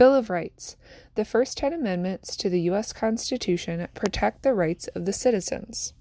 Bill of Rights. The first 10 amendments to the U.S. Constitution protect the rights of the citizens.